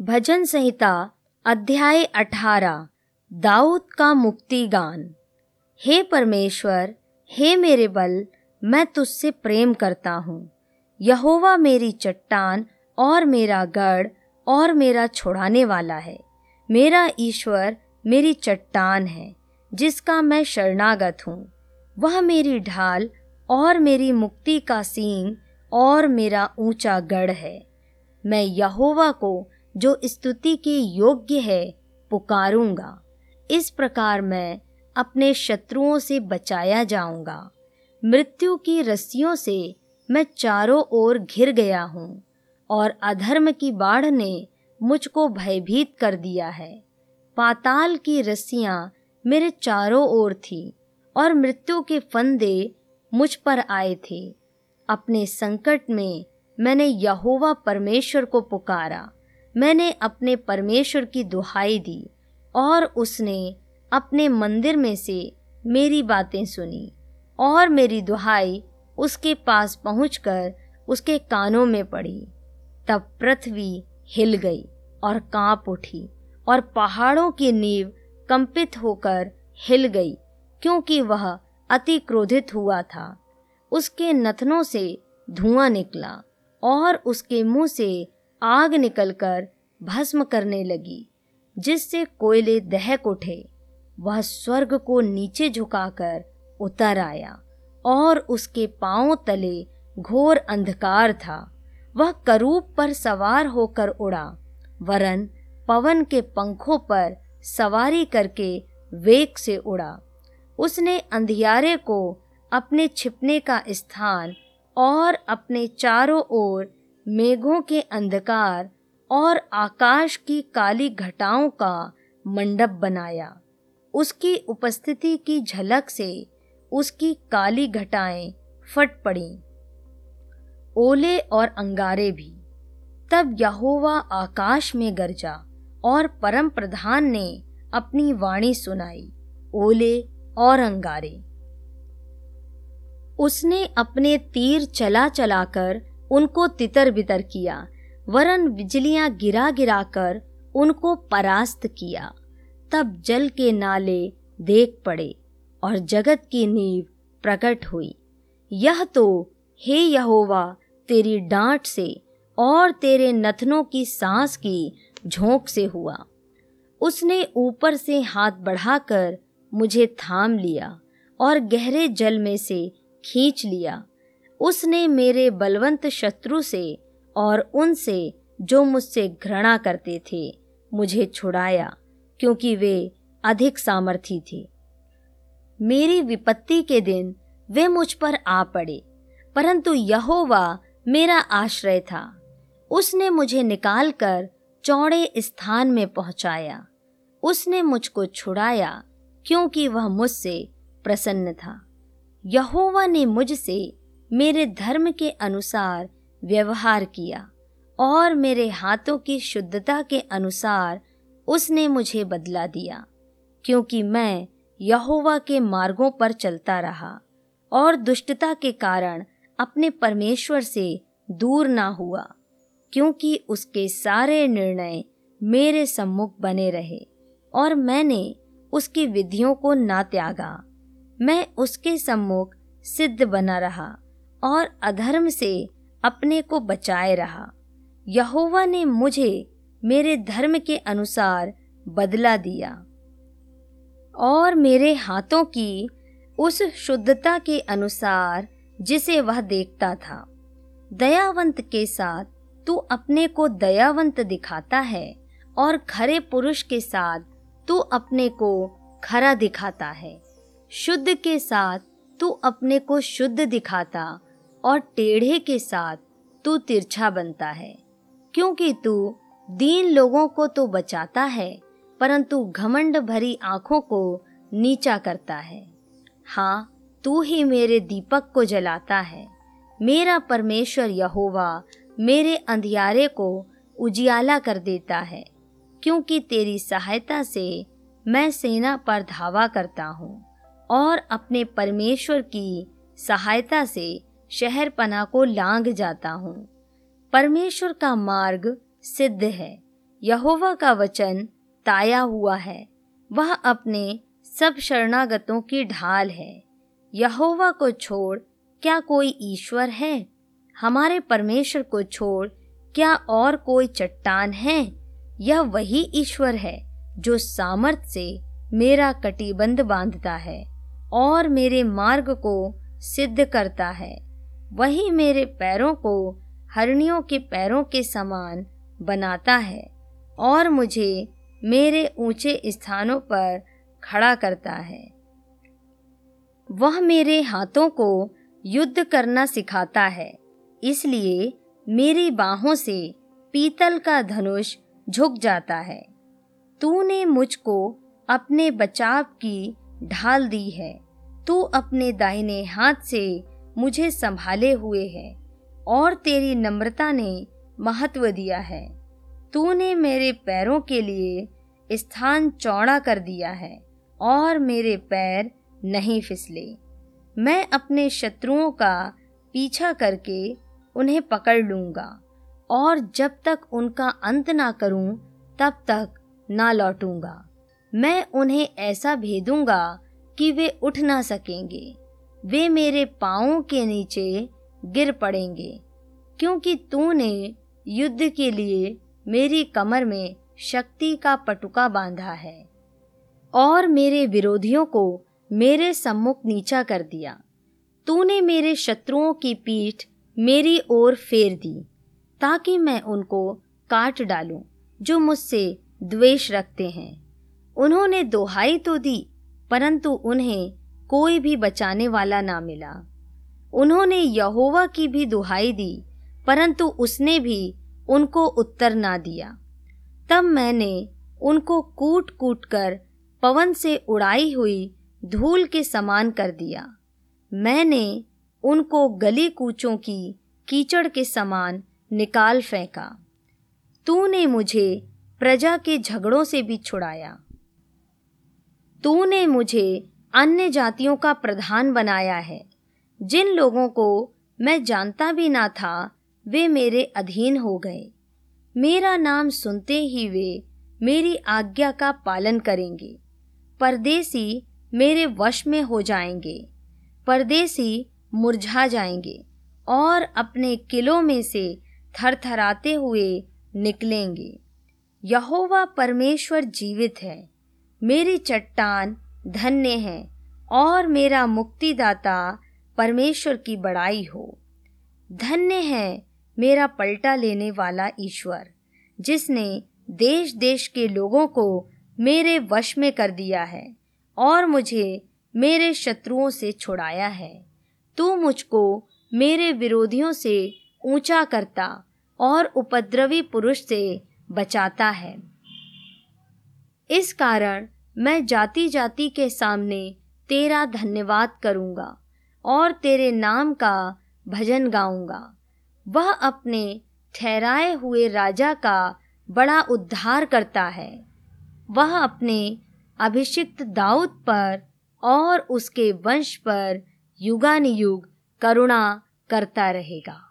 भजन संहिता, अध्याय अठारह, दाऊद का मुक्ति गान। हे परमेश्वर, हे मेरे बल, मैं तुझसे प्रेम करता हूँ। यहोवा मेरी चट्टान और मेरा गढ़ और मेरा छुड़ाने वाला है। मेरा ईश्वर मेरी चट्टान है, जिसका मैं शरणागत हूँ। वह मेरी ढाल और मेरी मुक्ति का सींग और मेरा ऊँचा गढ़ है। मैं यहोवा को जो स्तुति के योग्य है, पुकारूँगा। इस प्रकार मैं अपने शत्रुओं से बचाया जाऊँगा। मृत्यु की रस्सियों से मैं चारों ओर घिर गया हूँ, और अधर्म की बाढ़ ने मुझको भयभीत कर दिया है। पाताल की रस्सियाँ मेरे चारों ओर थी, और मृत्यु के फंदे मुझ पर आए थे। अपने संकट में मैंने यहोवा परमेश्वर को पुकारा। मैंने अपने परमेश्वर की दुहाई दी और उसने अपने मंदिर में से मेरी बातें सुनी और मेरी दुहाई उसके पास पहुंचकर उसके कानों में पड़ी। तब पृथ्वी हिल गई और काँप उठी और पहाड़ों की नींव कंपित होकर हिल गई, क्योंकि वह अति क्रोधित हुआ था। उसके नथनों से धुआँ निकला और उसके मुँह से आग निकलकर भस्म करने लगी। जिससे कोयले दहक उठे, वह स्वर्ग को नीचे झुकाकर उतर आया और उसके पाँव तले घोर अंधकार था। वह करूप पर सवार होकर उड़ा, वरन पवन के पंखों पर सवारी करके वेग से उड़ा। उसने अंधियारे को अपने छिपने का स्थान और अपने चारों ओर मेघों के अंधकार और आकाश की काली घटाओं का मंडप बनाया। उसकी उपस्थिति की झलक से उसकी काली घटाएँ फट पड़ी। ओले और अंगारे भी। तब यहोवा आकाश में गरजा और परम प्रधान ने अपनी वाणी सुनाई, ओले और अंगारे। उसने अपने तीर चला चलाकर उनको तितर बितर किया, वरन बिजलियाँ गिरा गिरा कर उनको परास्त किया। तब जल के नाले देख पड़े और जगत की नींव प्रकट हुई। यह तो हे यहोवा, तेरी डांट से और तेरे नथनों की सांस की झोंक से हुआ। उसने ऊपर से हाथ बढ़ाकर मुझे थाम लिया और गहरे जल में से खींच लिया। उसने मेरे बलवंत शत्रु से और उनसे जो मुझसे घृणा करते थे, मुझे छुड़ाया, क्योंकि वे अधिक सामर्थी थे। मेरी विपत्ति के दिन वे मुझ पर आ पड़े, परंतु यहोवा मेरा आश्रय था। उसने मुझे निकालकर चौड़े स्थान में पहुँचाया। उसने मुझको छुड़ाया, क्योंकि वह मुझसे प्रसन्न था। यहोवा ने मुझसे मेरे धर्म के अनुसार व्यवहार किया और मेरे हाथों की शुद्धता के अनुसार उसने मुझे बदला दिया, क्योंकि मैं यहोवा के मार्गों पर चलता रहा और दुष्टता के कारण अपने परमेश्वर से दूर ना हुआ, क्योंकि उसके सारे निर्णय मेरे सम्मुख बने रहे और मैंने उसकी विधियों को ना त्यागा। मैं उसके सम्मुख सिद्ध बना रहा। और अधर्म से अपने को बचाए रहा। यहोवा ने मुझे मेरे धर्म के अनुसार बदला दिया और मेरे हाथों की उस शुद्धता के अनुसार जिसे वह देखता था। दयावंत के साथ तू अपने को दयावंत दिखाता है और खरे पुरुष के साथ तू अपने को खरा दिखाता है। शुद्ध के साथ तू अपने को शुद्ध दिखाता और टेढ़े के साथ तू तिरछा बनता है। क्योंकि तू दीन लोगों को तो बचाता है, परंतु घमंड भरी आँखों को नीचा करता है। हाँ तू ही मेरे दीपक को जलाता है। मेरा परमेश्वर यहोवा मेरे अंधियारे को उजियाला कर देता है, क्योंकि तेरी सहायता से मैं सेना पर धावा करता हूँ और अपने परमेश्वर की सहायता से शहर पना को लांग जाता हूँ। परमेश्वर का मार्ग सिद्ध है। यहोवा का वचन ताया हुआ है। वह अपने सब शरणागतों की ढाल है। यहोवा को छोड़ क्या कोई ईश्वर है? हमारे परमेश्वर को छोड़ क्या और कोई चट्टान है? यह वही ईश्वर है जो सामर्थ से मेरा कटिबंध बांधता है और मेरे मार्ग को सिद्ध करता है। वही मेरे पैरों को हरणियों के पैरों के समान बनाता है और मुझे मेरे ऊँचे स्थानों पर खड़ा करता है। वह मेरे हाथों को युद्ध करना सिखाता है, इसलिए मेरी बाहों से पीतल का धनुष झुक जाता है। तूने मुझको अपने बचाव की ढाल दी है, तू अपने दाहिने हाथ से मुझे संभाले हुए है और तेरी नम्रता ने महत्व दिया है। तूने मेरे पैरों के लिए स्थान चौड़ा कर दिया है और मेरे पैर नहीं फिसले। मैं अपने शत्रुओं का पीछा करके उन्हें पकड़ लूँगा और जब तक उनका अंत ना करूँ, तब तक ना लौटूँगा। मैं उन्हें ऐसा भेदूँगा कि वे उठ ना सकेंगे। वे मेरे पाँवों के नीचे गिर पड़ेंगे, क्योंकि तूने युद्ध के लिए मेरी कमर में शक्ति का पटुका बांधा है। और मेरे विरोधियों को मेरे सम्मुख नीचा कर दिया। तूने मेरे शत्रुओं की पीठ मेरी ओर फेर दी, ताकि मैं उनको काट डालूं, जो मुझसे द्वेष रखते हैं। उन्होंने दोहाई तो दी, परंतु उन्हें कोई भी बचाने वाला ना मिला। उन्होंने यहोवा की भी दुहाई दी, परंतु उसने भी उनको उत्तर ना दिया। तब मैंने उनको कूट कूट कर पवन से उड़ाई हुई धूल के समान कर दिया। मैंने उनको गली कूचों की कीचड़ के समान निकाल फेंका। तूने मुझे प्रजा के झगड़ों से भी छुड़ाया। तूने मुझे अन्य जातियों का प्रधान बनाया है। जिन लोगों को मैं जानता भी ना था, वे मेरे अधीन हो गए। मेरा नाम सुनते ही वे मेरी आज्ञा का पालन करेंगे। परदेसी मेरे वश में हो जाएँगे। परदेसी मुरझा जाएँगे और अपने किलों में से थरथराते हुए निकलेंगे। यहोवा परमेश्वर जीवित है। मेरी चट्टान धन्य है, और मेरा मुक्तिदाता परमेश्वर की बड़ाई हो। धन्य है मेरा पलटा लेने वाला ईश्वर, जिसने देश देश के लोगों को मेरे वश में कर दिया है, और मुझे मेरे शत्रुओं से छुड़ाया है। तू मुझको मेरे विरोधियों से ऊँचा करता और उपद्रवी पुरुष से बचाता है। इस कारण मैं जाति जाति के सामने तेरा धन्यवाद करूँगा और तेरे नाम का भजन गाऊँगा। वह अपने ठहराए हुए राजा का बड़ा उद्धार करता है। वह अपने अभिषिक्त दाऊद पर और उसके वंश पर युगानुयुग करुणा करता रहेगा।